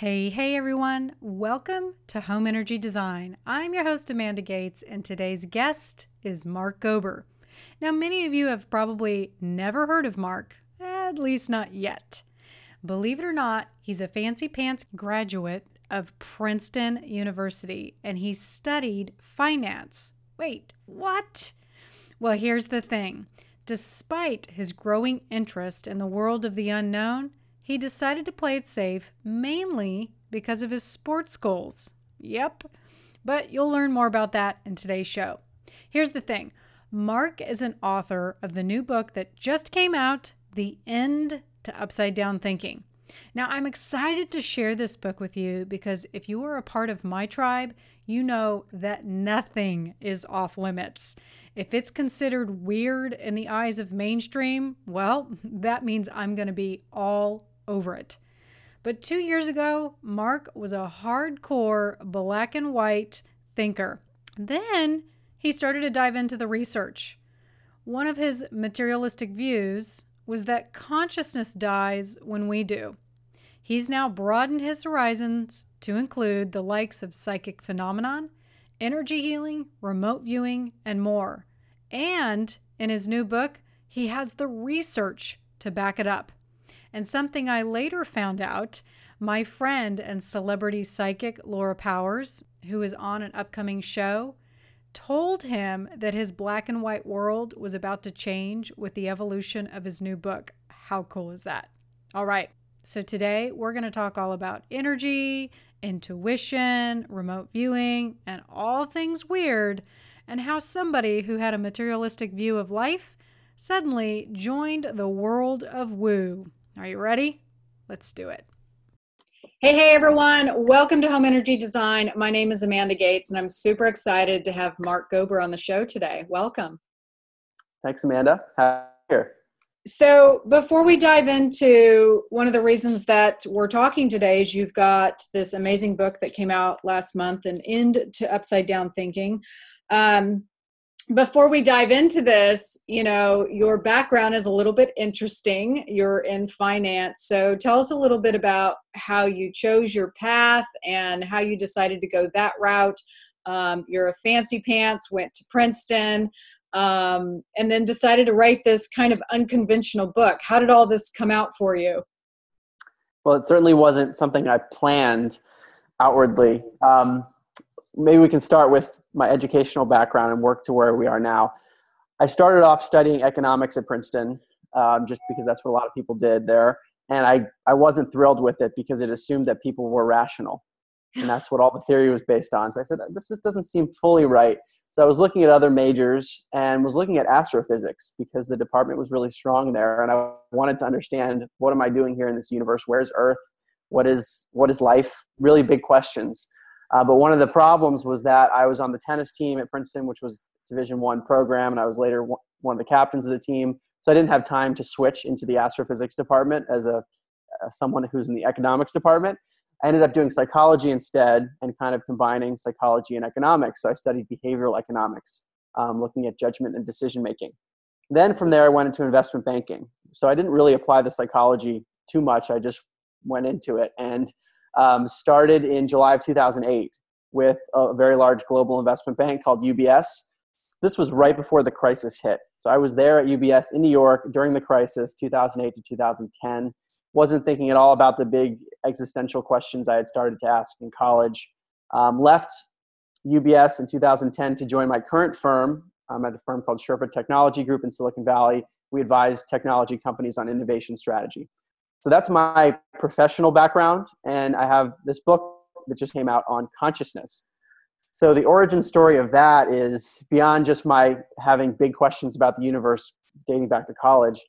Hey, hey everyone. Welcome to Home Energy Design. I'm your host, Amanda Gates, and today's guest is Mark Gober. Now, many of you have probably never heard of Mark, at least not yet. Believe it or not, he's a fancy pants graduate of Princeton University and he studied finance. Wait, what? Well, here's the thing. Despite his growing interest in the world of the unknown, he decided to play it safe mainly because of his sports goals. Yep. But you'll learn more about that in today's show. Here's the thing Mark is an author of the new book that just came out, The End to Upside Down Thinking. Now, I'm excited to share this book with you because if you are a part of my tribe, you know that nothing is off limits. If it's considered weird in the eyes of mainstream, well, that means I'm going to be all over it. But two years ago, Mark was a hardcore black and white thinker. Then he started to dive into the research. One of his materialistic views was that consciousness dies when we do. He's now broadened his horizons to include the likes of psychic phenomenon, energy healing, remote viewing, and more. And in his new book, he has the research to back it up. And something I later found out my friend and celebrity psychic Laura Powers, who is on an upcoming show, told him that his black and white world was about to change with the evolution of his new book. How cool is that? All right. So today we're going to talk all about energy, intuition, remote viewing, and all things weird, and how somebody who had a materialistic view of life suddenly joined the world of woo. Are you ready? Let's do it. Hey, hey, everyone. Welcome to Home Energy Design. My name is Amanda Gates, and I'm super excited to have Mark Gober on the show today. Welcome. Thanks, Amanda. Here. So, before we dive into one of the reasons that we're talking today, is you've got this amazing book that came out last month, An End to Upside Down Thinking. Um, before we dive into this, you know, your background is a little bit interesting. You're in finance. So tell us a little bit about how you chose your path and how you decided to go that route. Um, you're a fancy pants, went to Princeton, um, and then decided to write this kind of unconventional book. How did all this come out for you? Well, it certainly wasn't something I planned outwardly. Um, maybe we can start with my educational background and work to where we are now. I started off studying economics at Princeton um, just because that's what a lot of people did there. And I, I wasn't thrilled with it because it assumed that people were rational. And that's what all the theory was based on. So I said, this just doesn't seem fully right. So I was looking at other majors and was looking at astrophysics because the department was really strong there. And I wanted to understand what am I doing here in this universe? Where's Earth? What is, what is life? Really big questions. Uh, but one of the problems was that I was on the tennis team at Princeton, which was Division One program, and I was later one of the captains of the team. So I didn't have time to switch into the astrophysics department as a uh, someone who's in the economics department. I ended up doing psychology instead and kind of combining psychology and economics. So I studied behavioral economics, um, looking at judgment and decision making. Then from there, I went into investment banking. So I didn't really apply the psychology too much. I just went into it. And um, started in July of 2008 with a very large global investment bank called UBS. This was right before the crisis hit. So I was there at UBS in New York during the crisis, 2008 to 2010. Wasn't thinking at all about the big existential questions I had started to ask in college. Um, left UBS in 2010 to join my current firm. I'm at a firm called Sherpa Technology Group in Silicon Valley. We advise technology companies on innovation strategy. So that's my professional background, and I have this book that just came out on consciousness. So the origin story of that is beyond just my having big questions about the universe dating back to college.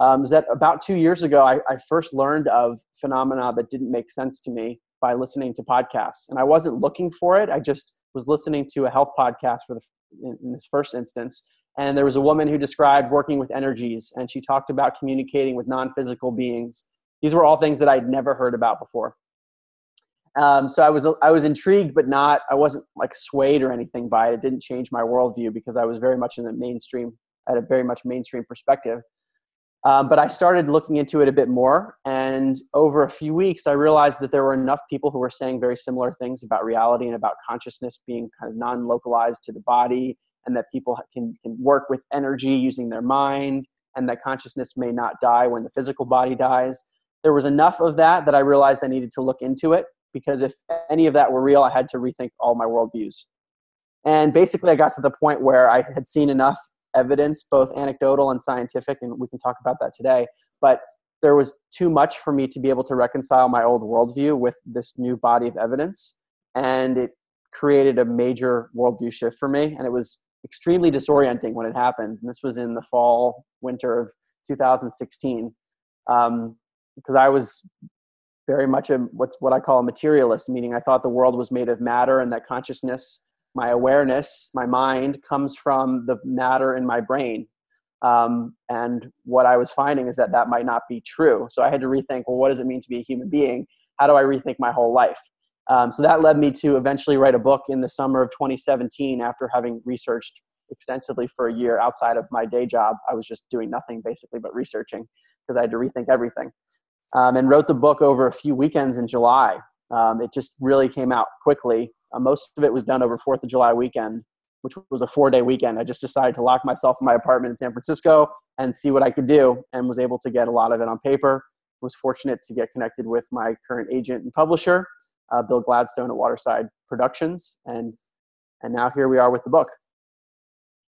Um, is that about two years ago I, I first learned of phenomena that didn't make sense to me by listening to podcasts, and I wasn't looking for it. I just was listening to a health podcast for the in, in this first instance, and there was a woman who described working with energies, and she talked about communicating with non-physical beings these were all things that I'd never heard about before. Um, so I was I was intrigued, but not I wasn't like swayed or anything by it. It didn't change my worldview because I was very much in the mainstream. Had a very much mainstream perspective. Um, but I started looking into it a bit more, and over a few weeks, I realized that there were enough people who were saying very similar things about reality and about consciousness being kind of non localized to the body, and that people can, can work with energy using their mind, and that consciousness may not die when the physical body dies. There was enough of that that I realized I needed to look into it because if any of that were real, I had to rethink all my worldviews. And basically, I got to the point where I had seen enough evidence, both anecdotal and scientific, and we can talk about that today. But there was too much for me to be able to reconcile my old worldview with this new body of evidence. And it created a major worldview shift for me. And it was extremely disorienting when it happened. And this was in the fall, winter of 2016. Um, because I was very much a what's what I call a materialist, meaning I thought the world was made of matter and that consciousness my awareness, my mind comes from the matter in my brain. Um, and what I was finding is that that might not be true. So I had to rethink, well, what does it mean to be a human being? How do I rethink my whole life? Um, so that led me to eventually write a book in the summer of 2017 after having researched extensively for a year outside of my day job. I was just doing nothing basically but researching because I had to rethink everything. Um, and wrote the book over a few weekends in July. Um, it just really came out quickly uh, most of it was done over Fourth of July weekend, which was a four-day weekend. I just decided to lock myself in my apartment in San Francisco and see what I could do, and was able to get a lot of it on paper. Was fortunate to get connected with my current agent and publisher, uh, Bill Gladstone at Waterside Productions, and and now here we are with the book.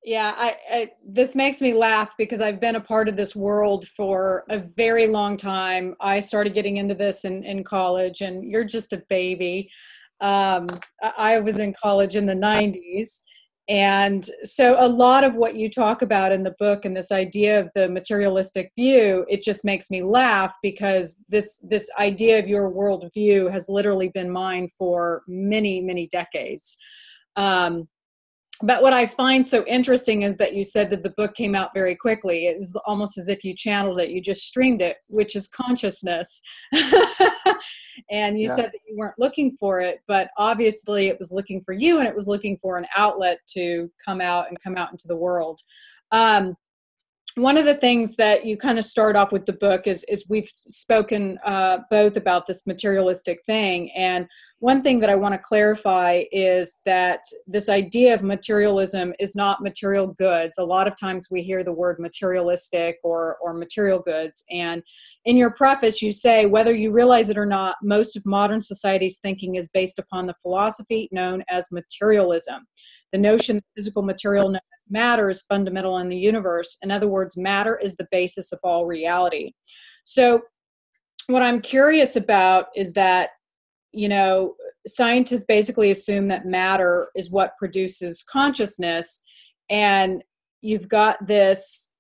Yeah, I, I, this makes me laugh because I've been a part of this world for a very long time. I started getting into this in, in college, and you're just a baby um, I was in college in the 90s. And so, a lot of what you talk about in the book and this idea of the materialistic view, it just makes me laugh because this this idea of your worldview has literally been mine for many, many decades. Um, but what I find so interesting is that you said that the book came out very quickly. It was almost as if you channeled it, you just streamed it, which is consciousness. and you yeah. said that you weren't looking for it, but obviously it was looking for you and it was looking for an outlet to come out and come out into the world. Um, one of the things that you kind of start off with the book is is we've spoken uh, both about this materialistic thing and one thing that i want to clarify is that this idea of materialism is not material goods. A lot of times we hear the word materialistic or or material goods and in your preface you say whether you realize it or not most of modern society's thinking is based upon the philosophy known as materialism the notion that physical material matter is fundamental in the universe. In other words, matter is the basis of all reality. So, what I'm curious about is that, you know, scientists basically assume that matter is what produces consciousness. And you've got this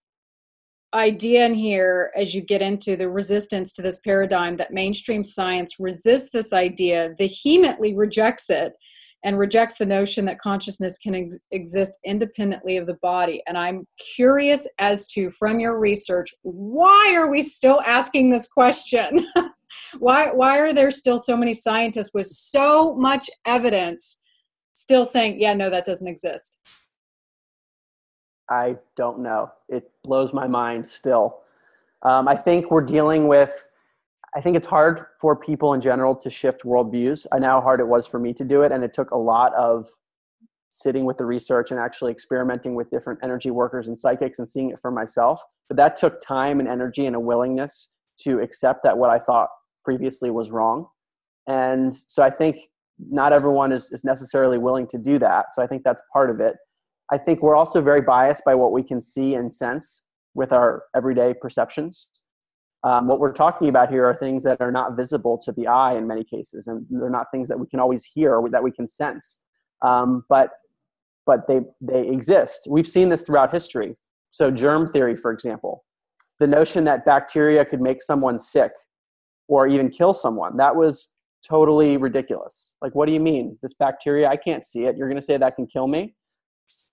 idea in here as you get into the resistance to this paradigm that mainstream science resists this idea, vehemently rejects it, and rejects the notion that consciousness can ex- exist independently of the body. And I'm curious as to, from your research, why are we still asking this question? why, why are there still so many scientists with so much evidence still saying, yeah, no, that doesn't exist? I don't know. It blows my mind still. Um, I think we're dealing with I think it's hard for people in general to shift worldviews. I know how hard it was for me to do it, and it took a lot of sitting with the research and actually experimenting with different energy workers and psychics and seeing it for myself. But that took time and energy and a willingness to accept that what I thought previously was wrong. And so I think not everyone is, is necessarily willing to do that. So I think that's part of it. I think we're also very biased by what we can see and sense with our everyday perceptions. Um, what we're talking about here are things that are not visible to the eye in many cases, and they're not things that we can always hear or that we can sense. Um, but but they they exist. We've seen this throughout history. So germ theory, for example, the notion that bacteria could make someone sick or even kill someone that was totally ridiculous. Like, what do you mean? This bacteria, I can't see it. You're going to say that can kill me?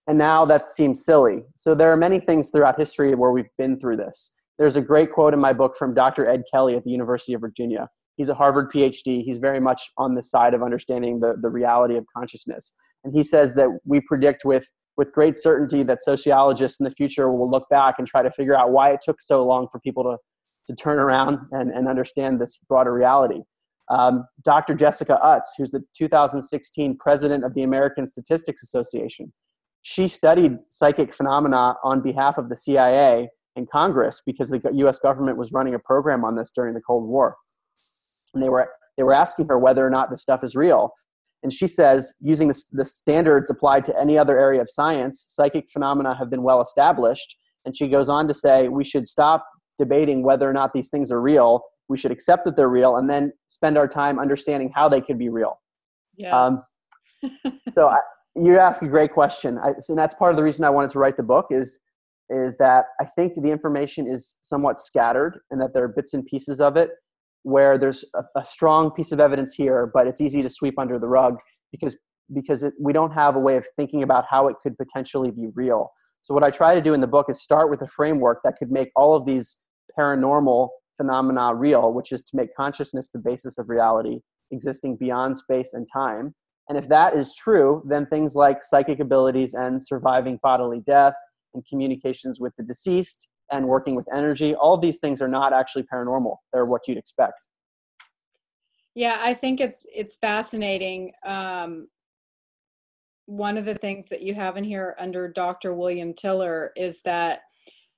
And now that seems silly. So there are many things throughout history where we've been through this. There's a great quote in my book from Dr. Ed Kelly at the University of Virginia. He's a Harvard PhD. He's very much on the side of understanding the, the reality of consciousness. And he says that we predict with with great certainty that sociologists in the future will look back and try to figure out why it took so long for people to, to turn around and, and understand this broader reality. Um, Dr. Jessica Utts, who's the 2016 president of the American Statistics Association, she studied psychic phenomena on behalf of the CIA and Congress because the US government was running a program on this during the Cold War. And they were, they were asking her whether or not this stuff is real. And she says, using the, the standards applied to any other area of science, psychic phenomena have been well established. And she goes on to say, we should stop debating whether or not these things are real. We should accept that they're real and then spend our time understanding how they could be real. Yes. Um, so I, you ask a great question. I, and that's part of the reason I wanted to write the book is, is that I think the information is somewhat scattered and that there are bits and pieces of it where there's a, a, strong piece of evidence here, but it's easy to sweep under the rug because because it, we don't have a way of thinking about how it could potentially be real. So what I try to do in the book is start with a framework that could make all of these paranormal phenomena real, which is to make consciousness the basis of reality, existing beyond space and time. And if that is true, then things like psychic abilities and surviving bodily death and communications with the deceased and working with energy. All these things are not actually paranormal. They're what you'd expect. Yeah, I think it's it's fascinating. Um, one of the things that you have in here under Dr. William Tiller is that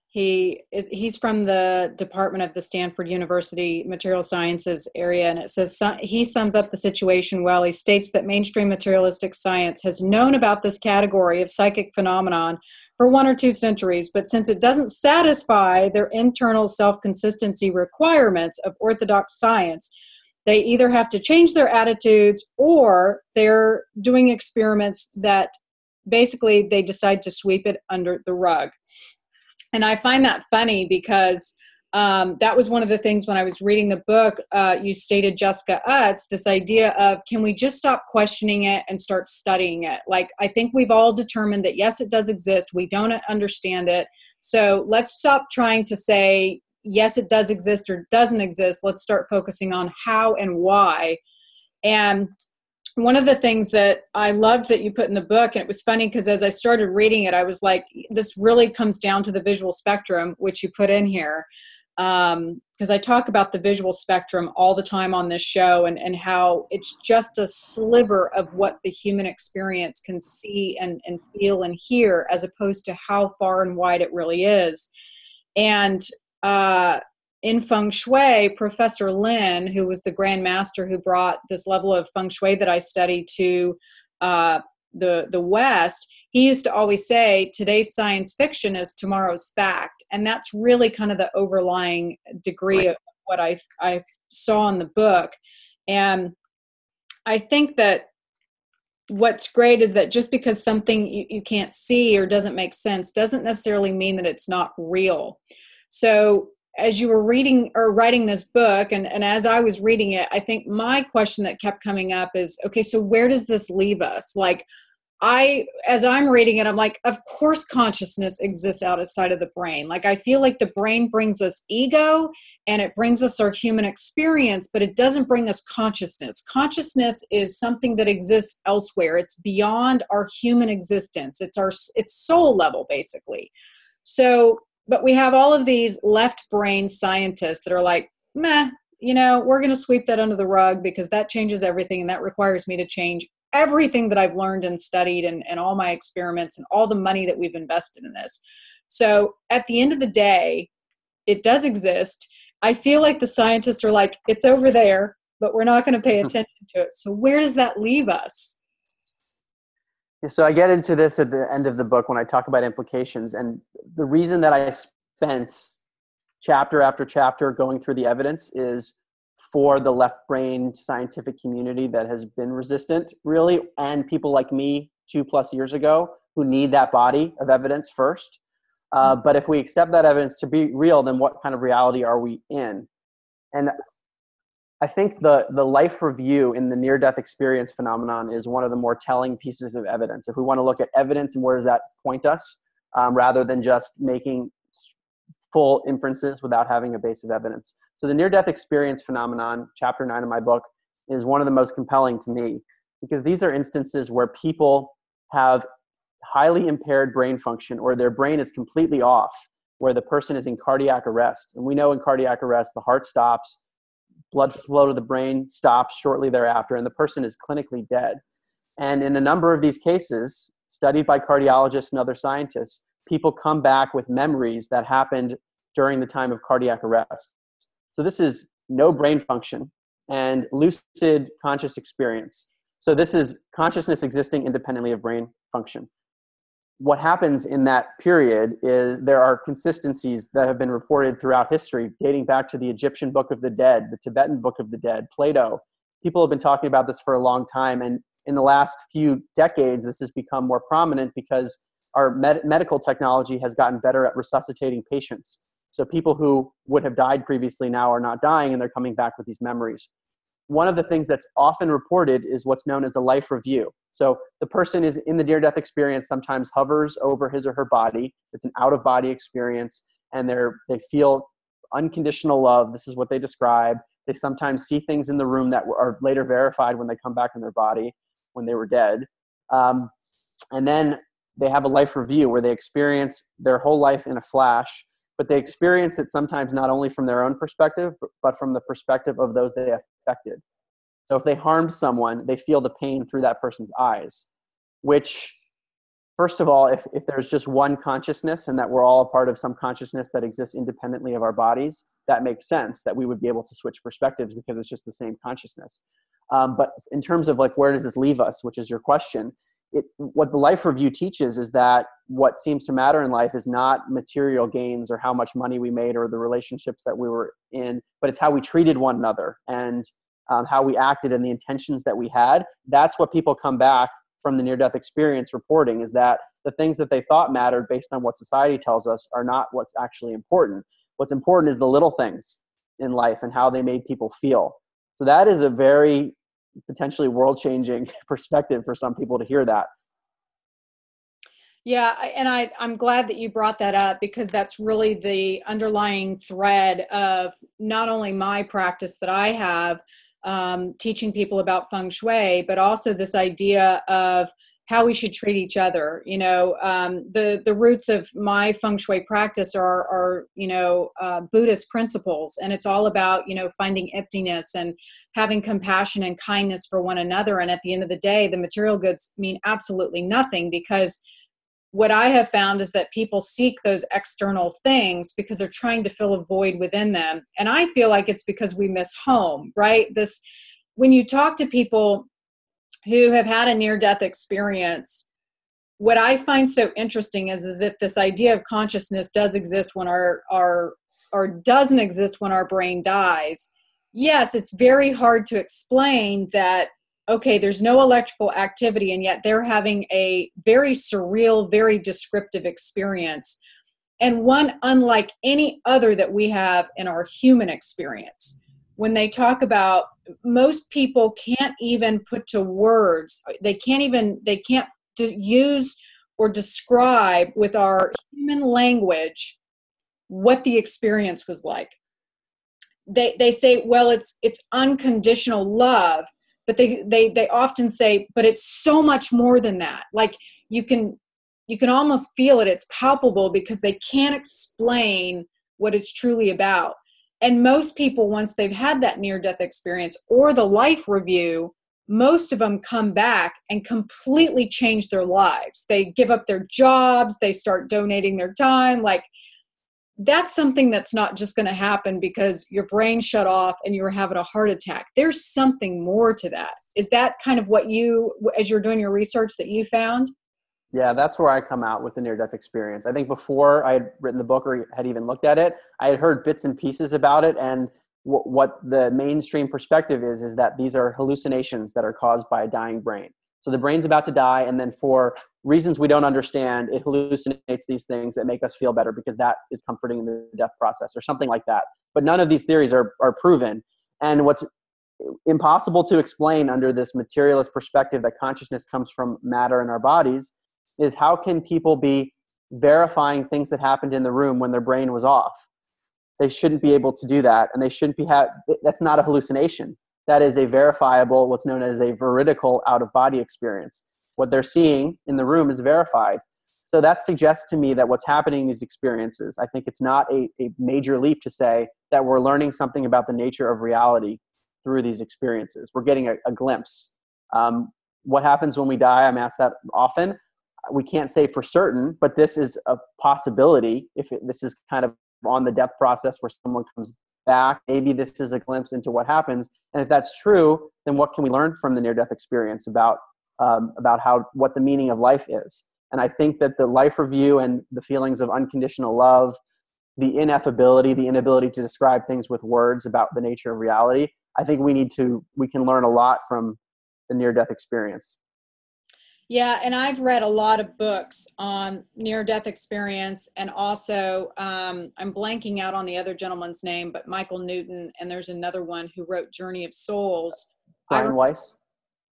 he is he's from the department of the Stanford University Material Sciences area, and it says he sums up the situation well. He states that mainstream materialistic science has known about this category of psychic phenomenon for one or two centuries, but since it doesn't satisfy their internal self consistency requirements of orthodox science, they either have to change their attitudes or they're doing experiments that basically they decide to sweep it under the rug. And I find that funny because um, that was one of the things when I was reading the book. Uh, you stated, Jessica Utts, this idea of can we just stop questioning it and start studying it? Like, I think we've all determined that yes, it does exist. We don't understand it. So let's stop trying to say, yes, it does exist or doesn't exist. Let's start focusing on how and why. And one of the things that I loved that you put in the book, and it was funny because as I started reading it, I was like, this really comes down to the visual spectrum, which you put in here because um, I talk about the visual spectrum all the time on this show and, and how it's just a sliver of what the human experience can see and, and feel and hear as opposed to how far and wide it really is. And uh, in feng shui, Professor Lin, who was the grand master who brought this level of feng shui that I study to uh, the, the West, he used to always say today's science fiction is tomorrow's fact. And that's really kind of the overlying degree of what i i saw in the book. And i think that what's great is that just because something you, you can't see or doesn't make sense doesn't necessarily mean that it's not real. So as you were reading or writing this book and, and as i was reading it i think my question that kept coming up is okay so where does this leave us? Like I, as I'm reading it, I'm like, of course, consciousness exists outside of the brain. Like, I feel like the brain brings us ego and it brings us our human experience, but it doesn't bring us consciousness. Consciousness is something that exists elsewhere. It's beyond our human existence. It's our, it's soul level, basically. So, but we have all of these left brain scientists that are like, meh, you know, we're going to sweep that under the rug because that changes everything and that requires me to change everything that I've learned and studied and, and all my experiments and all the money that we've invested in this. So at the end of the day, it does exist. I feel like the scientists are like, it's over there, but we're not going to pay hmm. attention to it. So where does that leave us? So I get into this at the end of the book when I talk about implications. And the reason that I spent chapter after chapter going through the evidence is for the left brained scientific community that has been resistant, really, and people like me two plus years ago who need that body of evidence first. Uh, mm-hmm. but if we accept that evidence to be real, then what kind of reality are we in? And I think the, the life review in the near death experience phenomenon is one of the more telling pieces of evidence. If we want to look at evidence and where does that point us, um, rather than just making full inferences without having a base of evidence. So the near death experience phenomenon, chapter nine of my book, is one of the most compelling to me because these are instances where people have highly impaired brain function or their brain is completely off, where the person is in cardiac arrest. And we know in cardiac arrest, the heart stops, blood flow to the brain stops shortly thereafter, and the person is clinically dead. And in a number of these cases, studied by cardiologists and other scientists, people come back with memories that happened during the time of cardiac arrest. So this is no brain function and lucid conscious experience. So this is consciousness existing independently of brain function. What happens in that period is there are consistencies that have been reported throughout history, dating back to the Egyptian Book of the Dead, the Tibetan Book of the Dead, Plato. People have been talking about this for a long time, and in the last few decades, this has become more prominent because our med- medical technology has gotten better at resuscitating patients. So people who would have died previously now are not dying and they're coming back with these memories. One of the things that's often reported is what's known as a life review. So the person is in the near death experience, sometimes hovers over his or her body. It's an out of body experience, and they're, they feel unconditional love. This is what they describe. They sometimes see things in the room that are later verified when they come back in their body when they were dead. Um, and then they have a life review where they experience their whole life in a flash, but they experience it sometimes not only from their own perspective, but from the perspective of those they affected. So if they harmed someone, they feel the pain through that person's eyes, which first of all, if, if there's just one consciousness and that we're all a part of some consciousness that exists independently of our bodies, that makes sense that we would be able to switch perspectives because it's just the same consciousness. Um, but in terms of like where does this leave us, which is your question, it, what the life review teaches is that what seems to matter in life is not material gains or how much money we made or the relationships that we were in, but it's how we treated one another and um, how we acted and the intentions that we had. That's what people come back from the near death experience reporting is that the things that they thought mattered based on what society tells us are not what's actually important. What's important is the little things in life and how they made people feel. So that is a very potentially world changing perspective for some people to hear that. Yeah, and I, I'm glad that you brought that up because that's really the underlying thread of not only my practice that I have um, teaching people about feng shui, but also this idea of how we should treat each other. You know, um, the the roots of my feng shui practice are are you know uh, Buddhist principles, and it's all about you know finding emptiness and having compassion and kindness for one another. And at the end of the day, the material goods mean absolutely nothing because what I have found is that people seek those external things because they're trying to fill a void within them. And I feel like it's because we miss home, right? This when you talk to people who have had a near death experience what i find so interesting is is if this idea of consciousness does exist when our our or doesn't exist when our brain dies yes it's very hard to explain that okay there's no electrical activity and yet they're having a very surreal very descriptive experience. And one unlike any other that we have in our human experience when they talk about most people can't even put to words they can't even they can't use or describe with our human language what the experience was like. They they say well it's it's unconditional love but they they they often say but it's so much more than that. Like you can you can almost feel it it's palpable because they can't explain what it's truly about and most people, once they've had that near death experience or the life review, most of them come back and completely change their lives. They give up their jobs, they start donating their time. Like, that's something that's not just going to happen because your brain shut off and you were having a heart attack. There's something more to that. Is that kind of what you, as you're doing your research, that you found? Yeah, that's where I come out with the near death experience. I think before I had written the book or had even looked at it, I had heard bits and pieces about it. And w- what the mainstream perspective is, is that these are hallucinations that are caused by a dying brain. So the brain's about to die, and then for reasons we don't understand, it hallucinates these things that make us feel better because that is comforting in the death process or something like that. But none of these theories are, are proven. And what's impossible to explain under this materialist perspective that consciousness comes from matter in our bodies is how can people be verifying things that happened in the room when their brain was off they shouldn't be able to do that and they shouldn't be have that's not a hallucination that is a verifiable what's known as a veridical out of body experience what they're seeing in the room is verified. So that suggests to me that what's happening in these experiences, I think it's not a, a major leap to say that we're learning something about the nature of reality through these experiences. We're getting a, a glimpse. Um, what happens when we die? I'm asked that often. We can't say for certain, but this is a possibility. If it, this is kind of on the death process where someone comes back, maybe this is a glimpse into what happens. And if that's true, then what can we learn from the near-death experience about um, about how what the meaning of life is? And I think that the life review and the feelings of unconditional love, the ineffability, the inability to describe things with words about the nature of reality, I think we need to we can learn a lot from the near-death experience. Yeah, and I've read a lot of books on near death experience, and also um, I'm blanking out on the other gentleman's name, but Michael Newton, and there's another one who wrote Journey of Souls. Brian I, Weiss?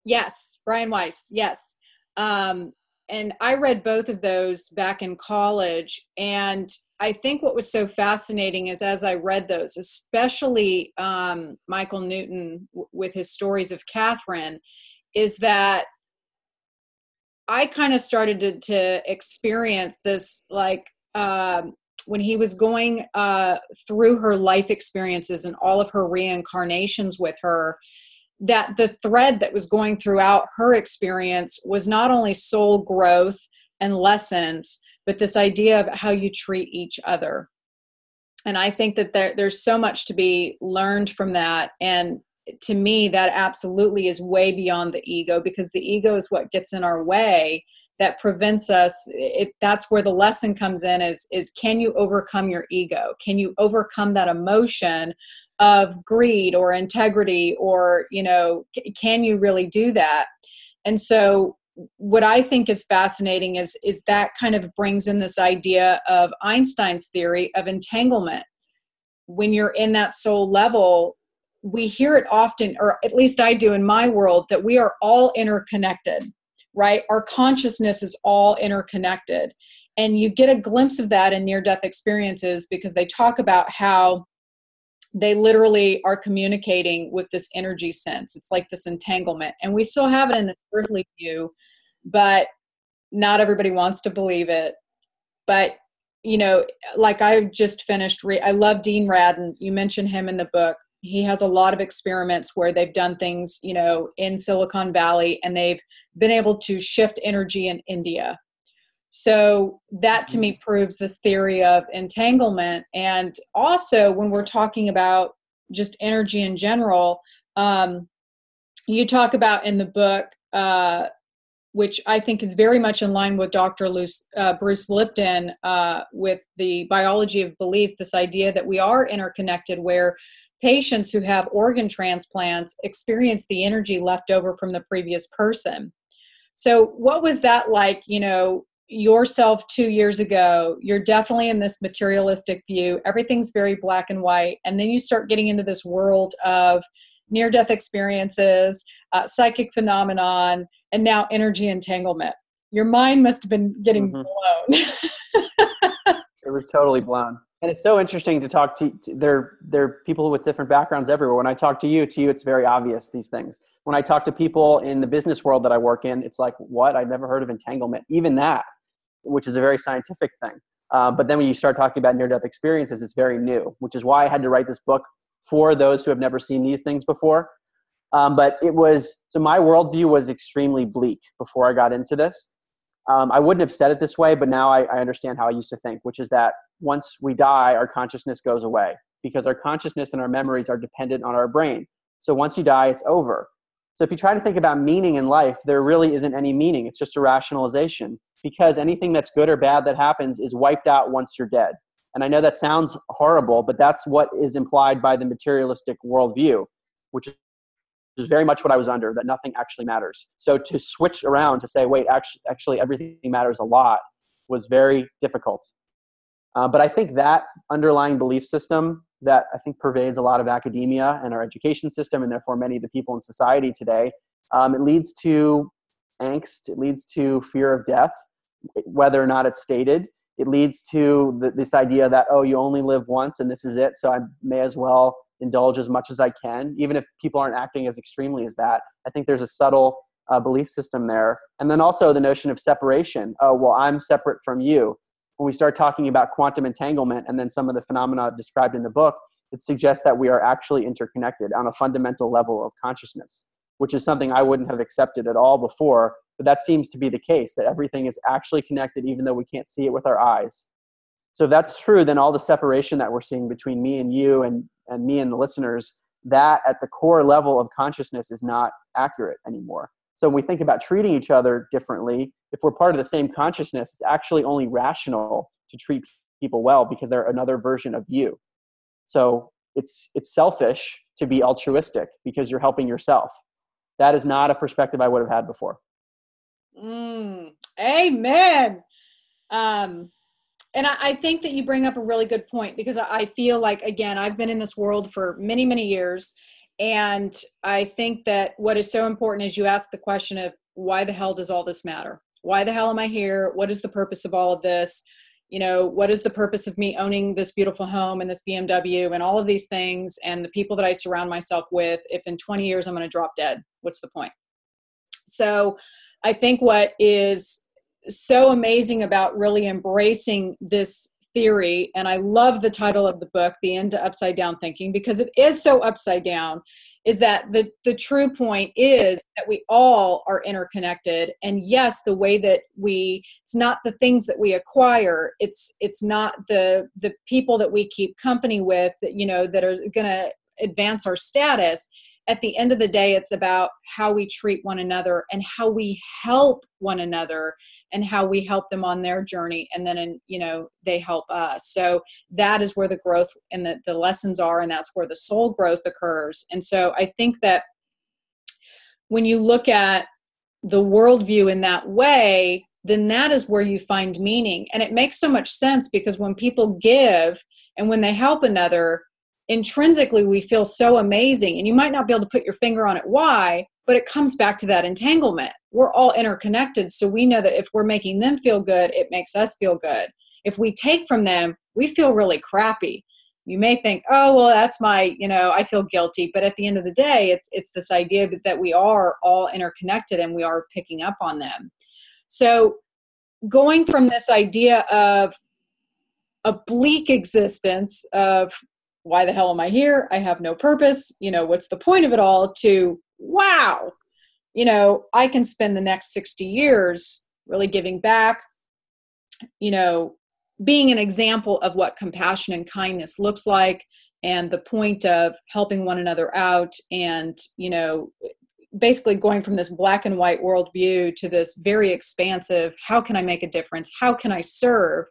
Yes, Brian Weiss, yes. Um, and I read both of those back in college. And I think what was so fascinating is as I read those, especially um, Michael Newton w- with his stories of Catherine, is that I kind of started to, to experience this like um, when he was going uh, through her life experiences and all of her reincarnations with her that the thread that was going throughout her experience was not only soul growth and lessons but this idea of how you treat each other. And i think that there, there's so much to be learned from that and to me that absolutely is way beyond the ego because the ego is what gets in our way that prevents us it, that's where the lesson comes in is is can you overcome your ego? Can you overcome that emotion of greed or integrity or you know can you really do that? And so what i think is fascinating is is that kind of brings in this idea of einstein's theory of entanglement. When you're in that soul level we hear it often, or at least I do in my world, that we are all interconnected, right? Our consciousness is all interconnected. And you get a glimpse of that in near death experiences because they talk about how they literally are communicating with this energy sense. It's like this entanglement. And we still have it in the earthly view, but not everybody wants to believe it. But you know, like I just finished, re- I love Dean Radin. You mentioned him in the book he has a lot of experiments where they've done things you know in silicon valley and they've been able to shift energy in india so that to me mm-hmm. proves this theory of entanglement and also when we're talking about just energy in general um, you talk about in the book uh, which I think is very much in line with Dr. Luce, uh, Bruce Lipton uh, with the biology of belief, this idea that we are interconnected, where patients who have organ transplants experience the energy left over from the previous person. So, what was that like, you know, yourself two years ago? You're definitely in this materialistic view, everything's very black and white. And then you start getting into this world of near death experiences, uh, psychic phenomenon, and now energy entanglement. Your mind must have been getting mm-hmm. blown. it was totally blown. And it's so interesting to talk to, to there there are people with different backgrounds everywhere. When i talk to you to you it's very obvious these things. When i talk to people in the business world that i work in it's like what? I've never heard of entanglement. Even that which is a very scientific thing. Uh, but then when you start talking about near death experiences it's very new which is why i had to write this book for those who have never seen these things before um, but it was so my worldview was extremely bleak before i got into this um, I wouldn't have said it this way, but now I, I understand how I used to think, which is that once we die, our consciousness goes away because our consciousness and our memories are dependent on our brain. So once you die, it's over. So if you try to think about meaning in life, there really isn't any meaning. It's just a rationalization because anything that's good or bad that happens is wiped out once you're dead. And I know that sounds horrible, but that's what is implied by the materialistic worldview, which is very much what I was under, that nothing actually matters. So to switch around to say, wait, actually, actually everything matters a lot was very difficult. Uh, but I think that underlying belief system that I think pervades a lot of academia and our education system, and therefore many of the people in society today, um, it leads to angst, it leads to fear of death, whether or not it's stated. It leads to this idea that, oh, you only live once and this is it, so I may as well indulge as much as I can, even if people aren't acting as extremely as that. I think there's a subtle uh, belief system there. And then also the notion of separation. Oh, well, I'm separate from you. When we start talking about quantum entanglement and then some of the phenomena described in the book, it suggests that we are actually interconnected on a fundamental level of consciousness, which is something I wouldn't have accepted at all before. But that seems to be the case, that everything is actually connected, even though we can't see it with our eyes. So if that's true, then all the separation that we're seeing between me and you and, and me and the listeners, that at the core level of consciousness is not accurate anymore. So when we think about treating each other differently, if we're part of the same consciousness, it's actually only rational to treat people well because they're another version of you. So it's it's selfish to be altruistic because you're helping yourself. That is not a perspective I would have had before. Mm, amen. Um, and I, I, think that you bring up a really good point because I feel like again I've been in this world for many many years, and I think that what is so important is you ask the question of why the hell does all this matter? Why the hell am I here? What is the purpose of all of this? You know, what is the purpose of me owning this beautiful home and this BMW and all of these things and the people that I surround myself with? If in 20 years I'm going to drop dead, what's the point? So I think what is so amazing about really embracing this theory. And i love the title of the book the end to upside down thinking because it is so upside down is that the the true point is that we all are interconnected. And yes the way that we it's not the things that we acquire it's it's not the the people that we keep company with that you know that are going to advance our status at the end of the day, it's about how we treat one another and how we help one another and how we help them on their journey. And then, in, you know, they help us. So that is where the growth and the, the lessons are, and that's where the soul growth occurs. And so I think that when you look at the worldview in that way, then that is where you find meaning. And it makes so much sense because when people give and when they help another, intrinsically we feel so amazing and you might not be able to put your finger on it why but it comes back to that entanglement. We're all interconnected so we know that if we're making them feel good it makes us feel good. If we take from them we feel really crappy. You may think oh well that's my you know i feel guilty but at the end of the day it's it's this idea that, that we are all interconnected and we are picking up on them. So going from this idea of a bleak existence of why the hell am I here? I have no purpose. You know, what's the point of it all? To, wow, you know, I can spend the next 60 years really giving back, you know, being an example of what compassion and kindness looks like and the point of helping one another out and, you know, basically going from this black and white worldview to this very expansive how can I make a difference? How can I serve?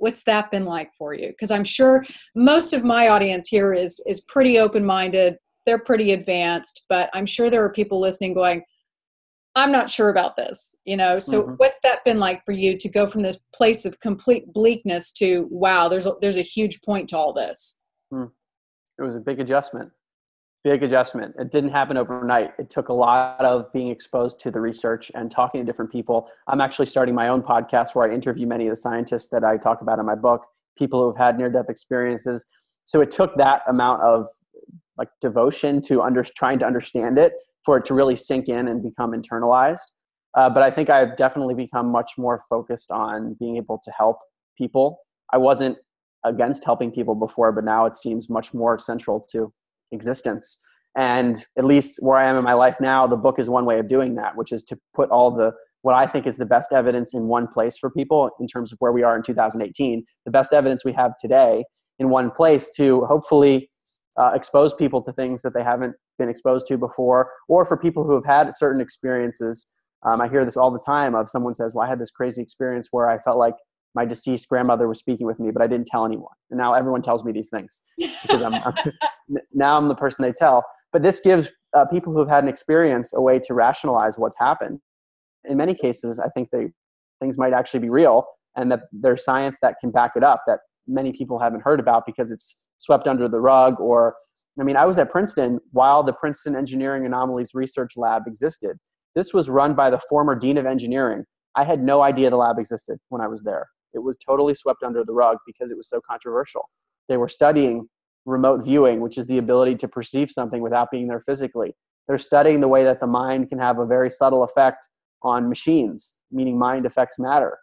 What's that been like for you because i'm sure most of my audience here is is pretty open minded they're pretty advanced but i'm sure there are people listening going i'm not sure about this you know so mm-hmm. what's that been like for you to go from this place of complete bleakness to wow there's a, there's a huge point to all this mm. it was a big adjustment big adjustment. It didn't happen overnight. It took a lot of being exposed to the research and talking to different people. I'm actually starting my own podcast where I interview many of the scientists that I talk about in my book, people who have had near death experiences. So it took that amount of like devotion to under, trying to understand it for it to really sink in and become internalized. Uh, but I think I've definitely become much more focused on being able to help people. I wasn't against helping people before, but now it seems much more central to existence. And at least where I am in my life now, the book is one way of doing that, which is to put all the what I think is the best evidence in one place for people in terms of where we are in 2018, the best evidence we have today in one place to hopefully uh, expose people to things that they haven't been exposed to before, or for people who have had certain experiences. Um, I hear this all the time of someone says, Well, I had this crazy experience where I felt like my deceased grandmother was speaking with me, but I didn't tell anyone. And now everyone tells me these things because I'm, I'm now I'm the person they tell. But this gives uh, people who've had an experience a way to rationalize what's happened. In many cases, I think they things might actually be real, and that there's science that can back it up that many people haven't heard about because it's swept under the rug. Or, I mean, I was at Princeton while the Princeton Engineering Anomalies Research Lab existed. This was run by the former dean of engineering. I had no idea the lab existed when I was there. It was totally swept under the rug because it was so controversial. They were studying remote viewing, which is the ability to perceive something without being there physically. they're studying the way that the mind can have a very subtle effect on machines, meaning mind affects matter.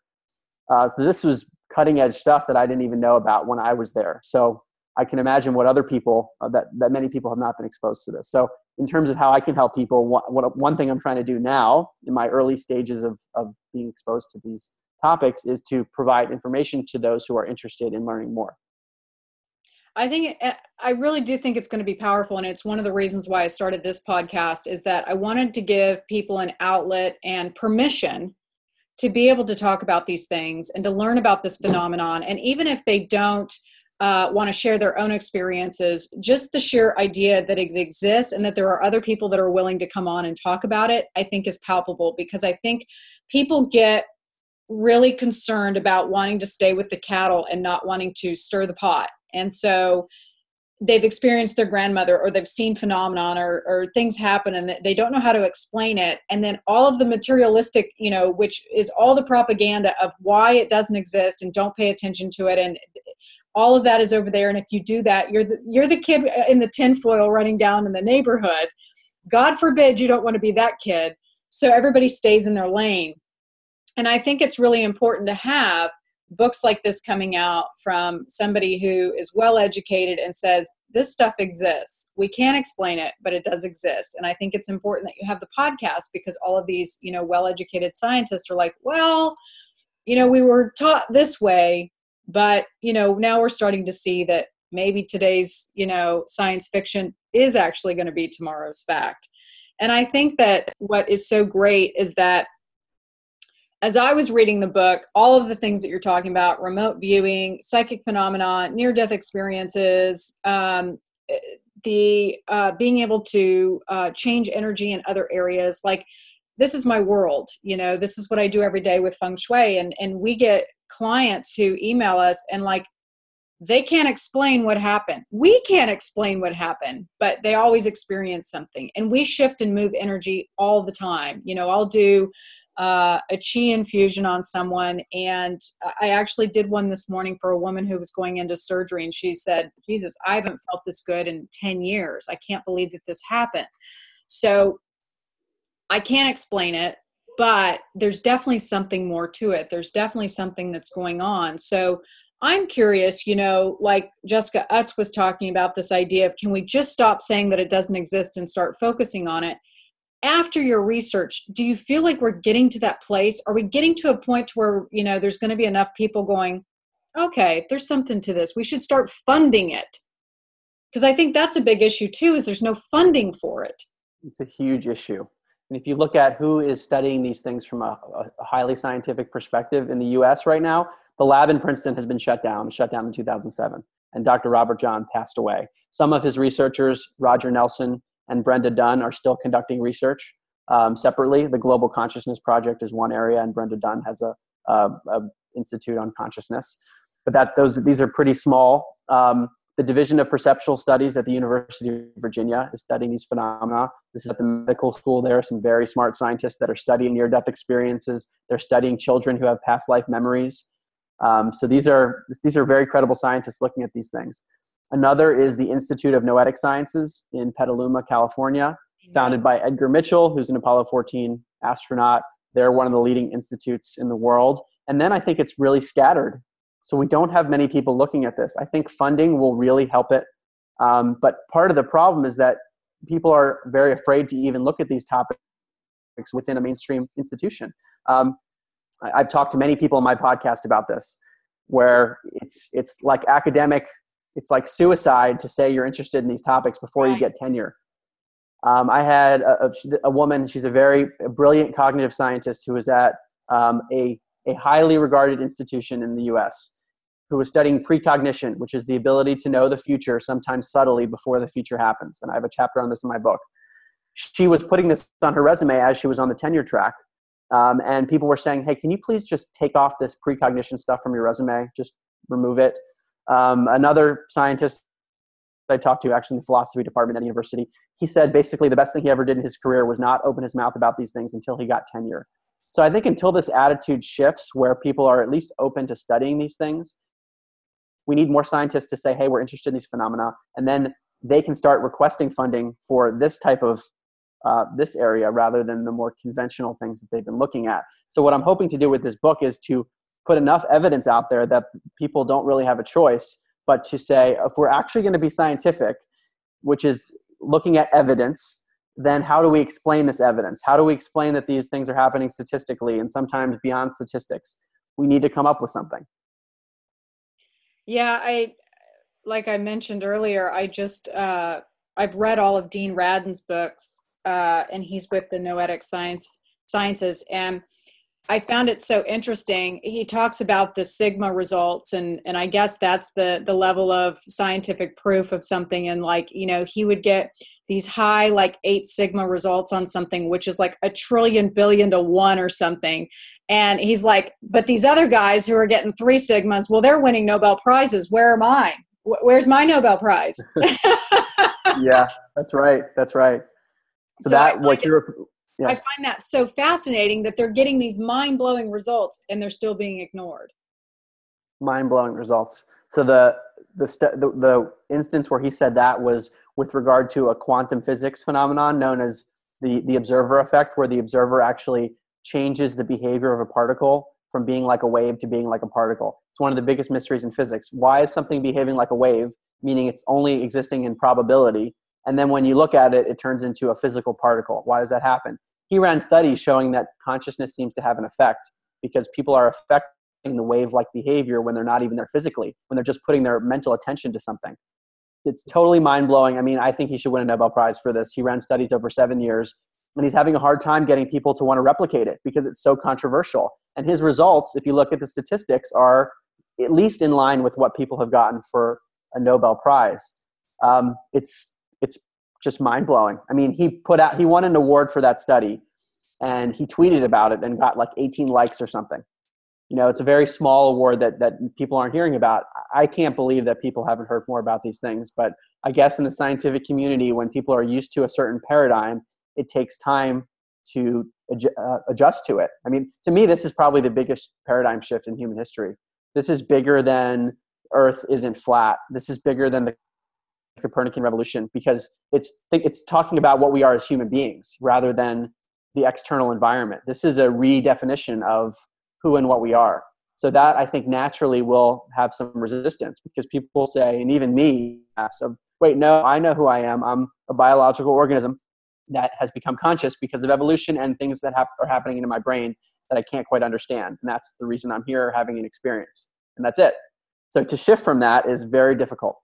Uh, so this was cutting edge stuff that I didn't even know about when I was there. So I can imagine what other people uh, that that many people have not been exposed to this. So in terms of how I can help people, what, what one thing I'm trying to do now in my early stages of of being exposed to these topics is to provide information to those who are interested in learning more. I think eh, I really do think it's going to be powerful, and it's one of the reasons why I started this podcast. Is that I wanted to give people an outlet and permission to be able to talk about these things and to learn about this phenomenon. And even if they don't uh, want to share their own experiences, just the sheer idea that it exists and that there are other people that are willing to come on and talk about it, I think is palpable because I think people get really concerned about wanting to stay with the cattle and not wanting to stir the pot. And so they've experienced their grandmother or they've seen phenomenon or, or things happen and they don't know how to explain it. And then all of the materialistic you know which is all the propaganda of why it doesn't exist and don't pay attention to it. And all of that is over there. And if you do that you're the you're the kid in the tinfoil running down in the neighborhood. God forbid you don't want to be that kid. So everybody stays in their lane and i think it's really important to have books like this coming out from somebody who is well educated and says this stuff exists. We can't explain it but it does exist. And i think it's important that you have the podcast because all of these you know well educated scientists are like well you know we were taught this way but you know now we're starting to see that maybe today's you know science fiction is actually going to be tomorrow's fact. And i think that what is so great is that as I was reading the book, all of the things that you're talking about remote viewing, psychic phenomena, near death experiences, um, the uh, being able to uh, change energy in other areas like this is my world you know this is what i do every day with feng shui and and we get clients who email us and like they can't explain what happened. We can't explain what happened but they always experience something and we shift and move energy all the time you know i'll do uh, a chi infusion on someone. And i actually did one this morning for a woman who was going into surgery and she said jesus i haven't felt this good in 10 years. I can't believe that this happened. So i can't explain it but there's definitely something more to it. There's definitely something that's going on. So i'm curious you know like jessica utts was talking about this idea of can we just stop saying that it doesn't exist and start focusing on it after your research do you feel like we're getting to that place? Are we getting to a point where you know there's going to be enough people going okay there's something to this. We should start funding it. Because i think that's a big issue too is there's no funding for it. It's a huge issue. And if you look at who is studying these things from a, a highly scientific perspective in the us right now the lab in princeton has been shut down shut down in 2007 and dr robert jahn passed away. Some of his researchers roger nelson and Brenda Dunne are still conducting research um, separately. The Global Consciousness Project is one area, and Brenda Dunne has a, a, a institute on consciousness. But that those these are pretty small. Um, the Division of Perceptual Studies at the University of Virginia is studying these phenomena. This is at the medical school. There are some very smart scientists that are studying near-death experiences. They're studying children who have past life memories. Um, so these are these are very credible scientists looking at these things. Another is the Institute of Noetic Sciences in Petaluma, California, founded by Edgar Mitchell, who's an Apollo 14 astronaut. They're one of the leading institutes in the world. And then I think it's really scattered. So we don't have many people looking at this. I think funding will really help it. Um, but part of the problem is that people are very afraid to even look at these topics within a mainstream institution. Um, I've talked to many people in my podcast about this, where it's it's like academic it's like suicide to say you're interested in these topics before right. you get tenure. Um, I had a, a, woman, she's a very brilliant cognitive scientist who was at um, a, a highly regarded institution in the US who was studying precognition, which is the ability to know the future, sometimes subtly, before the future happens. And I have a chapter on this in my book. She was putting this on her resume as she was on the tenure track. Um, and people were saying, hey, can you please just take off this precognition stuff from your resume? Just remove it. Um, another scientist I talked to, actually in the philosophy department at university, he said basically the best thing he ever did in his career was not open his mouth about these things until he got tenure. So I think until this attitude shifts, where people are at least open to studying these things, we need more scientists to say, "Hey, we're interested in these phenomena," and then they can start requesting funding for this type of uh, this area rather than the more conventional things that they've been looking at. So, what I'm hoping to do with this book is to put enough evidence out there that people don't really have a choice, but to say, if we're actually going to be scientific, which is looking at evidence, then how do we explain this evidence? How do we explain that these things are happening statistically and sometimes beyond statistics? We need to come up with something. Yeah, I like I mentioned earlier, I just uh, I've read all of Dean Radin's books, uh, and he's with the Noetic Science Sciences, and I found it so interesting. He talks about the sigma results, and and I guess that's the the level of scientific proof of something. And like you know, he would get these high like eight sigma results on something, which is like a trillion billion to one or something. And he's like, but these other guys who are getting three sigmas, well, they're winning Nobel prizes. Where am I? Where's my Nobel Prize? yeah, that's right. That's right. So, so that what you're yeah. I find that so fascinating that they're getting these mind blowing results and they're still being ignored. Mind blowing results. So the, the st- the the instance where he said that was with regard to a quantum physics phenomenon known as the the observer effect, where the observer actually changes the behavior of a particle from being like a wave to being like a particle. It's one of the biggest mysteries in physics. Why is something behaving like a wave, meaning it's only existing in probability, and then when you look at it, it turns into a physical particle? Why does that happen? he ran studies showing that consciousness seems to have an effect because people are affecting the wave like behavior when they're not even there physically, when they're just putting their mental attention to something. It's totally mind blowing. I mean, I think he should win a Nobel Prize for this. He ran studies over seven years and he's having a hard time getting people to want to replicate it because it's so controversial. And his results, if you look at the statistics, are at least in line with what people have gotten for a Nobel Prize. Um, it's it's just mind blowing. I mean, he put out he won an award for that study, and he tweeted about it and got like 18 likes or something. You know, it's a very small award that that people aren't hearing about. I can't believe that people haven't heard more about these things. But I guess in the scientific community, when people are used to a certain paradigm, it takes time to uh, adjust to it. I mean, to me, this is probably the biggest paradigm shift in human history. This is bigger than Earth isn't flat. This is bigger than the Copernican revolution because it's it's talking about what we are as human beings rather than the external environment. This is a redefinition of who and what we are. So that I think naturally will have some resistance because people say, and even me, so wait, no, I know who I am. I'm a biological organism that has become conscious because of evolution and things that are happening in my brain that I can't quite understand. And that's the reason I'm here having an experience. And that's it. So to shift from that is very difficult.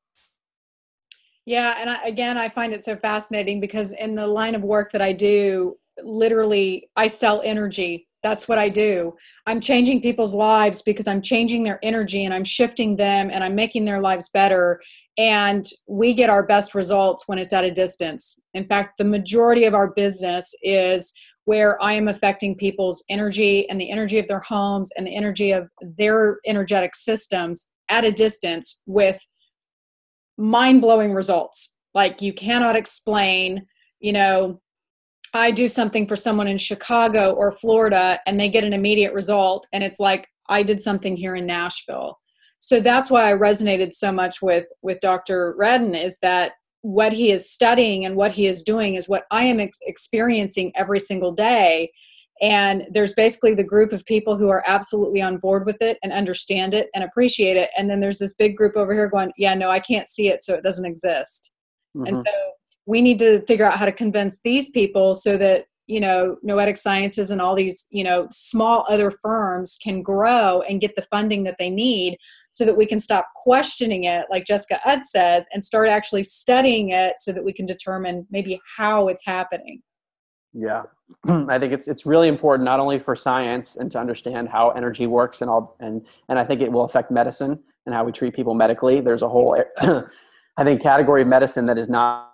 Yeah, and I, again, I find it so fascinating because in the line of work that I do, literally, I sell energy. That's what I do. I'm changing people's lives because I'm changing their energy and I'm shifting them and I'm making their lives better. And we get our best results when it's at a distance. In fact, the majority of our business is where I am affecting people's energy and the energy of their homes and the energy of their energetic systems at a distance with mind blowing results. Like you cannot explain, you know, I do something for someone in Chicago or Florida and they get an immediate result. And it's like, I did something here in Nashville. So that's why I resonated so much with, with Dr. Radin is that what he is studying and what he is doing is what I am ex- experiencing every single day and there's basically the group of people who are absolutely on board with it and understand it and appreciate it. And then there's this big group over here going yeah no i can't see it so it doesn't exist. Mm-hmm. and so we need to figure out how to convince these people so that you know noetic sciences and all these you know small other firms can grow and get the funding that they need so that we can stop questioning it like jessica utts says and start actually studying it so that we can determine maybe how it's happening. Yeah, I think it's it's really important not only for science and to understand how energy works and all and and I think it will affect medicine and how we treat people medically. There's a whole I think category of medicine that is not.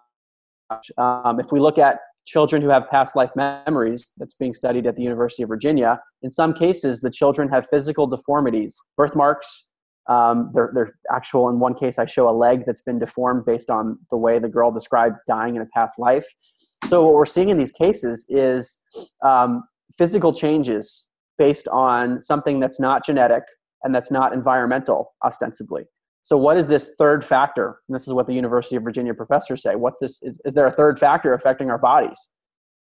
Um, if we look at children who have past life memories that's being studied at the University of Virginia, in some cases the children have physical deformities, birthmarks, um, they're, they're actual, in one case, I show a leg that's been deformed based on the way the girl described dying in a past life. So, what we're seeing in these cases is um, physical changes based on something that's not genetic and that's not environmental, ostensibly. So, what is this third factor? And this is what the University of Virginia professors say. What's this? Is, is there a third factor affecting our bodies?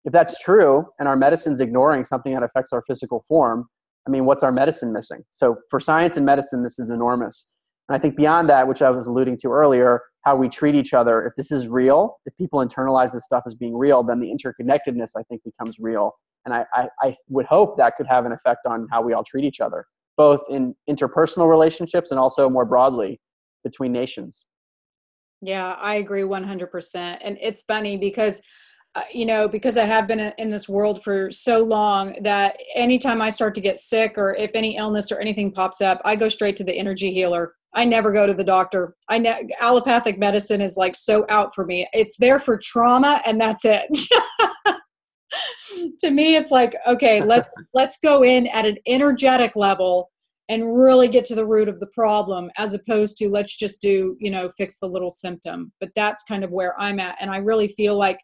if that's true and our medicine's ignoring something that affects our physical form, I mean, what's our medicine missing? So for science and medicine, this is enormous. And I think beyond that, which I was alluding to earlier, how we treat each other, if this is real, if people internalize this stuff as being real, then the interconnectedness, I think, becomes real. And I, I, I would hope that could have an effect on how we all treat each other, both in interpersonal relationships and also more broadly between nations. Yeah, I agree 100%. And it's funny because Uh, you know, because I have been in this world for so long that anytime I start to get sick or if any illness or anything pops up, I go straight to the energy healer. I never go to the doctor. I ne- allopathic medicine is like so out for me. It's there for trauma and that's it. to me it's like okay, let's let's go in at an energetic level and really get to the root of the problem as opposed to let's just do, you know, fix the little symptom. But that's kind of where I'm at and I really feel like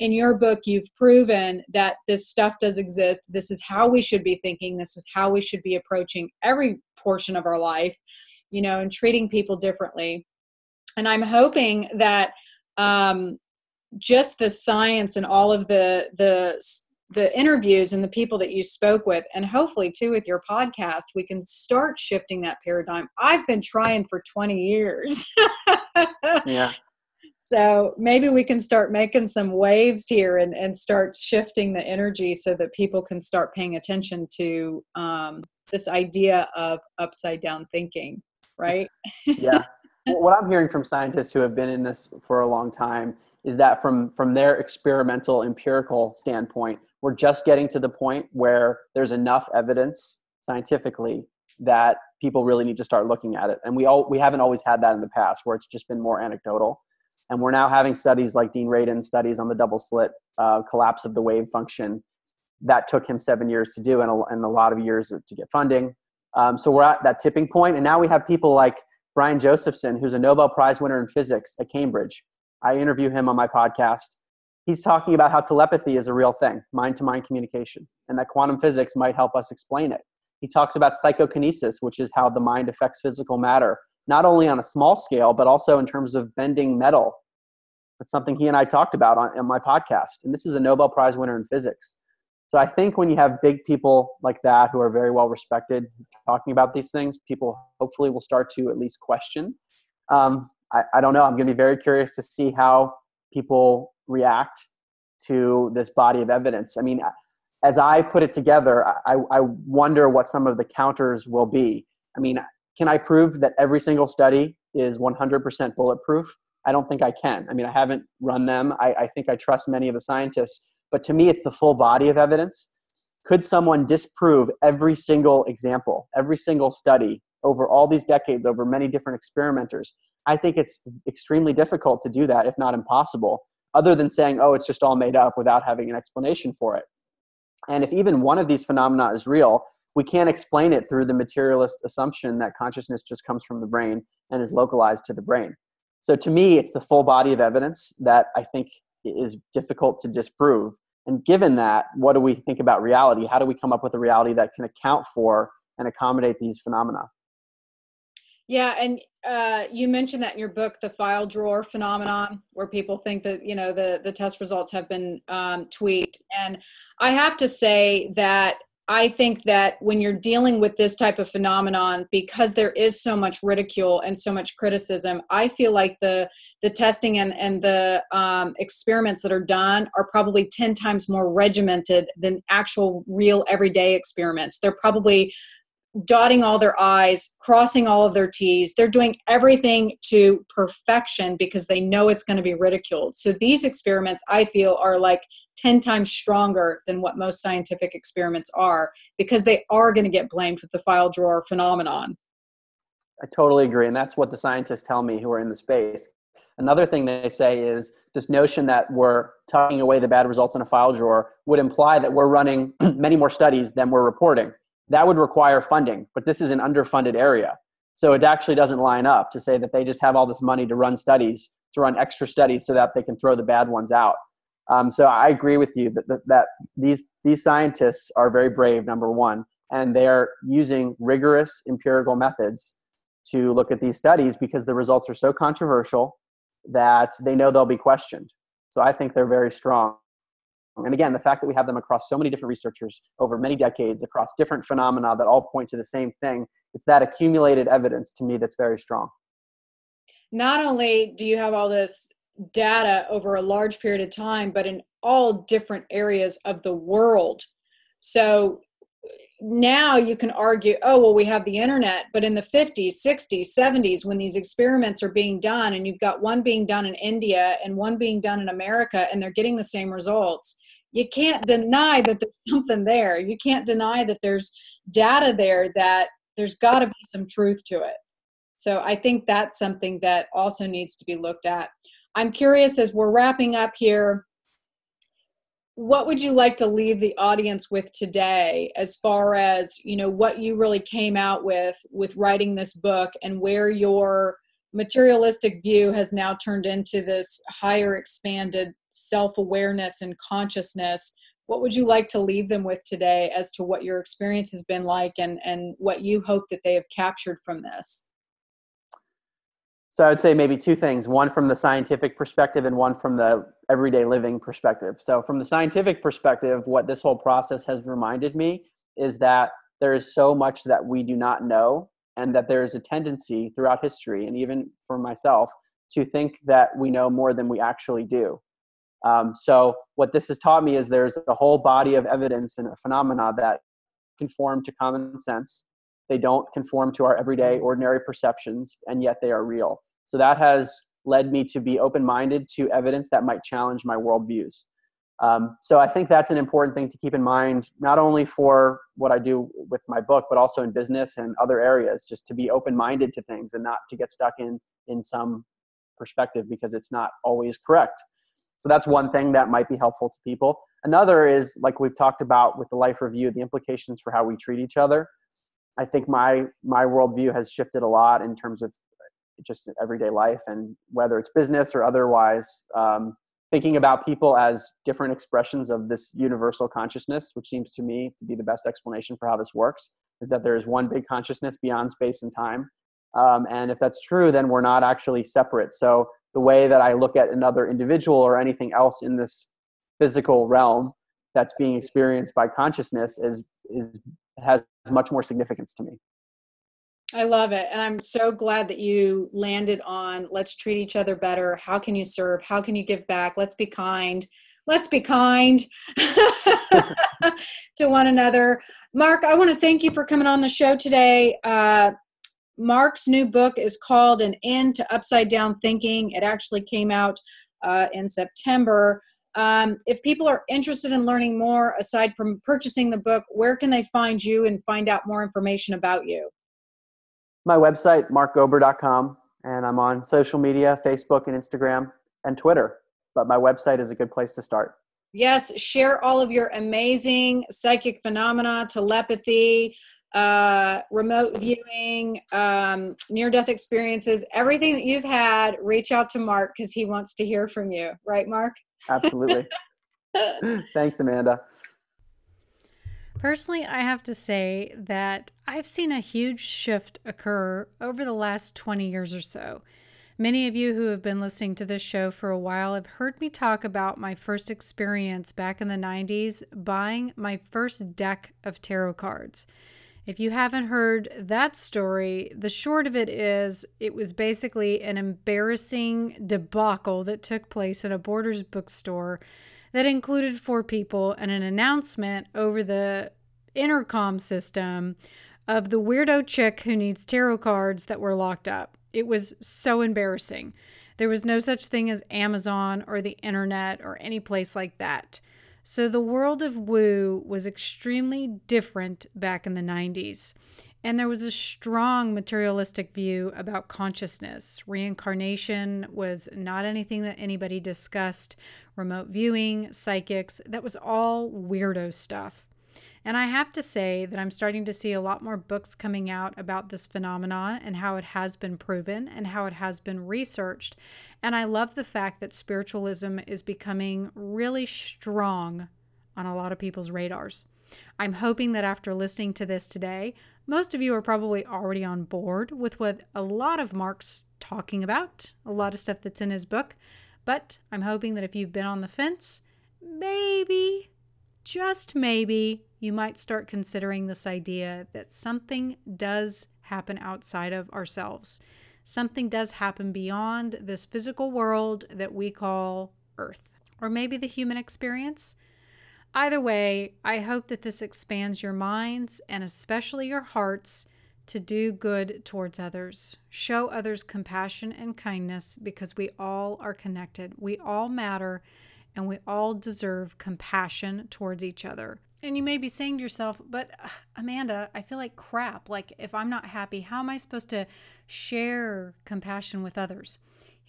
in your book you've proven that this stuff does exist. This is how we should be thinking. This is how we should be approaching every portion of our life you know and treating people differently. And i'm hoping that um, just the science and all of the the the interviews and the people that you spoke with and hopefully too with your podcast we can start shifting that paradigm. I've been trying for 20 years. Yeah so maybe we can start making some waves here and, and start shifting the energy so that people can start paying attention to um, this idea of upside down thinking, right? yeah. what I'm hearing from scientists who have been in this for a long time is that from from their experimental empirical standpoint, we're just getting to the point where there's enough evidence scientifically that people really need to start looking at it. And we all we haven't always had that in the past where it's just been more anecdotal. And we're now having studies like Dean Radin's studies on the double slit uh, collapse of the wave function. That took him seven years to do and a, and a lot of years to get funding. Um, so we're at that tipping point, and now we have people like Brian Josephson, who's a Nobel Prize winner in physics at Cambridge. I interview him on my podcast. He's talking about how telepathy is a real thing, mind to mind communication, and that quantum physics might help us explain it. He talks about psychokinesis, which is how the mind affects physical matter, not only on a small scale, but also in terms of bending metal. That's something he and I talked about on, on my podcast. And this is a Nobel Prize winner in physics. So I think when you have big people like that who are very well respected talking about these things, people hopefully will start to at least question. Um, I, I don't know. I'm going to be very curious to see how people react to this body of evidence. I mean, as I put it together, I, I wonder what some of the counters will be. I mean, can I prove that every single study is 100% bulletproof? I don't think I can. I mean, I haven't run them. I, I think I trust many of the scientists, but to me, it's the full body of evidence. Could someone disprove every single example, every single study over all these decades, over many different experimenters? I think it's extremely difficult to do that, if not impossible, other than saying, oh, it's just all made up without having an explanation for it. And if even one of these phenomena is real, we can't explain it through the materialist assumption that consciousness just comes from the brain and is localized to the brain. So to me, it's the full body of evidence that I think is difficult to disprove. And given that, what do we think about reality? How do we come up with a reality that can account for and accommodate these phenomena? Yeah, and uh, you mentioned that in your book, the file drawer phenomenon, where people think that you know the the test results have been um, tweaked. And I have to say that I think that when you're dealing with this type of phenomenon, because there is so much ridicule and so much criticism, I feel like the the testing and and the um, experiments that are done are probably ten times more regimented than actual real everyday experiments. They're probably dotting all their I's, crossing all of their T's. They're doing everything to perfection because they know it's going to be ridiculed. So these experiments, I feel, are like 10 times stronger than what most scientific experiments are because they are going to get blamed with the file drawer phenomenon. I totally agree. And that's what the scientists tell me who are in the space. Another thing they say is this notion that we're tucking away the bad results in a file drawer would imply that we're running many more studies than we're reporting. That would require funding, but this is an underfunded area. So it actually doesn't line up to say that they just have all this money to run studies, to run extra studies so that they can throw the bad ones out. Um, so I agree with you that, that, that these, these scientists are very brave, number one, and they are using rigorous empirical methods to look at these studies because the results are so controversial that they know they'll be questioned. So I think they're very strong. And again, the fact that we have them across so many different researchers over many decades, across different phenomena that all point to the same thing, it's that accumulated evidence to me that's very strong. Not only do you have all this data over a large period of time, but in all different areas of the world. So now you can argue, oh, well, we have the internet, but in the 50s, 60s, 70s, when these experiments are being done, and you've got one being done in India and one being done in America, and they're getting the same results, you can't deny that there's something there. You can't deny that there's data there that there's got to be some truth to it. So I think that's something that also needs to be looked at. I'm curious as we're wrapping up here what would you like to leave the audience with today as far as you know what you really came out with with writing this book and where your materialistic view has now turned into this higher expanded self-awareness and consciousness? What would you like to leave them with today as to what your experience has been like and and what you hope that they have captured from this so I would say maybe two things one from the scientific perspective and one from the everyday living perspective. So, from the scientific perspective, what this whole process has reminded me is that there is so much that we do not know, and that there is a tendency throughout history, and even for myself, to think that we know more than we actually do. Um, so, what this has taught me is there's a whole body of evidence and phenomena that conform to common sense. They don't conform to our everyday, ordinary perceptions, and yet they are real. So that has led me to be open minded to evidence that might challenge my worldviews. Um, so I think that's an important thing to keep in mind, not only for what I do with my book, but also in business and other areas, just to be open minded to things and not to get stuck in in some perspective because it's not always correct. So that's one thing that might be helpful to people. Another is like we've talked about with the life review, the implications for how we treat each other. I think my my worldview has shifted a lot in terms of just everyday life and whether it's business or otherwise um, thinking about people as different expressions of this universal consciousness which seems to me to be the best explanation for how this works is that there is one big consciousness beyond space and time. Um, and if that's true then we're not actually separate. So the way that i look at another individual or anything else in this physical realm that's being experienced by consciousness is is has much more significance to me I love it. And I'm so glad that you landed on let's treat each other better. How can you serve? How can you give back? Let's be kind. Let's be kind to one another. Mark, I want to thank you for coming on the show today. Uh, Mark's new book is called An End to Upside Down Thinking. It actually came out uh, in September. Um, if people are interested in learning more, aside from purchasing the book, where can they find you and find out more information about you? My website, markgober.com, and I'm on social media Facebook and Instagram and Twitter. But my website is a good place to start. Yes, share all of your amazing psychic phenomena, telepathy, uh, remote viewing, um, near death experiences, everything that you've had. Reach out to Mark because he wants to hear from you. Right, Mark? Absolutely. Thanks, Amanda. Personally, I have to say that I've seen a huge shift occur over the last 20 years or so. Many of you who have been listening to this show for a while have heard me talk about my first experience back in the 90s buying my first deck of tarot cards. If you haven't heard that story, the short of it is it was basically an embarrassing debacle that took place in a Borders bookstore that included four people and an announcement over the intercom system of the weirdo chick who needs tarot cards that were locked up. It was so embarrassing. There was no such thing as Amazon or the internet or any place like that. So the world of woo was extremely different back in the 90s. And there was a strong materialistic view about consciousness. Reincarnation was not anything that anybody discussed. Remote viewing, psychics, that was all weirdo stuff. And I have to say that I'm starting to see a lot more books coming out about this phenomenon and how it has been proven and how it has been researched. And I love the fact that spiritualism is becoming really strong on a lot of people's radars. I'm hoping that after listening to this today, most of you are probably already on board with what a lot of Mark's talking about, a lot of stuff that's in his book. But I'm hoping that if you've been on the fence maybe, just maybe, you might start considering this idea that something does happen outside of ourselves. Something does happen beyond this physical world that we call Earth, or maybe the human experience. Either way, I hope that this expands your minds and especially your hearts to do good towards others. Show others compassion and kindness because we all are connected. We all matter and we all deserve compassion towards each other. And you may be saying to yourself, but uh, Amanda, I feel like crap. Like, if I'm not happy, how am I supposed to share compassion with others?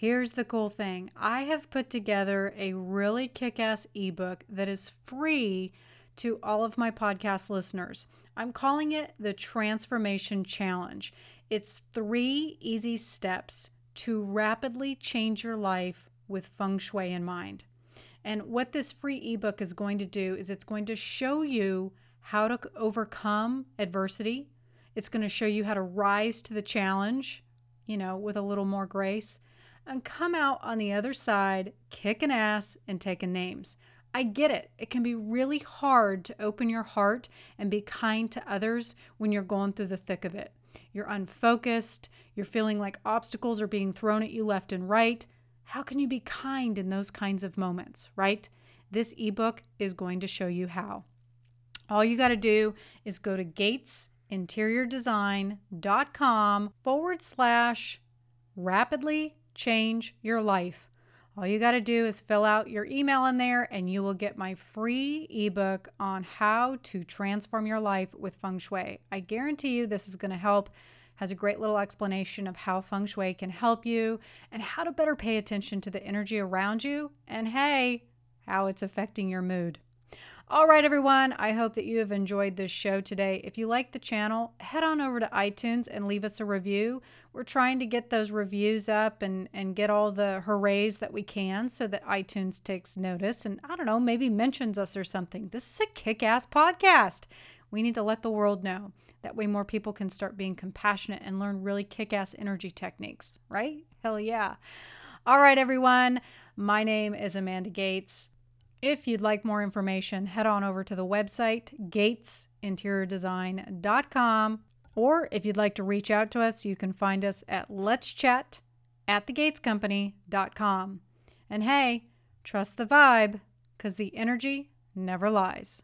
Here's the cool thing I have put together a really kick ass ebook that is free to all of my podcast listeners. I'm calling it the Transformation Challenge. It's three easy steps to rapidly change your life with feng shui in mind. And what this free ebook is going to do is it's going to show you how to overcome adversity. It's going to show you how to rise to the challenge, you know, with a little more grace and come out on the other side kicking ass and taking names. I get it. It can be really hard to open your heart and be kind to others when you're going through the thick of it. You're unfocused, you're feeling like obstacles are being thrown at you left and right. How can you be kind in those kinds of moments, right? This ebook is going to show you how. All you got to do is go to gatesinteriordesign.com forward slash rapidly change your life. All you got to do is fill out your email in there, and you will get my free ebook on how to transform your life with feng shui. I guarantee you this is going to help has a great little explanation of how feng shui can help you and how to better pay attention to the energy around you and hey, how it's affecting your mood. All right, everyone, I hope that you have enjoyed this show today. If you like the channel, head on over to iTunes and leave us a review. We're trying to get those reviews up and, and get all the hoorays that we can so that iTunes takes notice and, I don't know, maybe mentions us or something. This is a kick ass podcast. We need to let the world know. That way, more people can start being compassionate and learn really kick ass energy techniques, right? Hell yeah. All right, everyone. My name is Amanda Gates. If you'd like more information, head on over to the website, gatesinteriordesign.com. Or if you'd like to reach out to us, you can find us at let's chat at thegatescompany.com. And hey, trust the vibe because the energy never lies.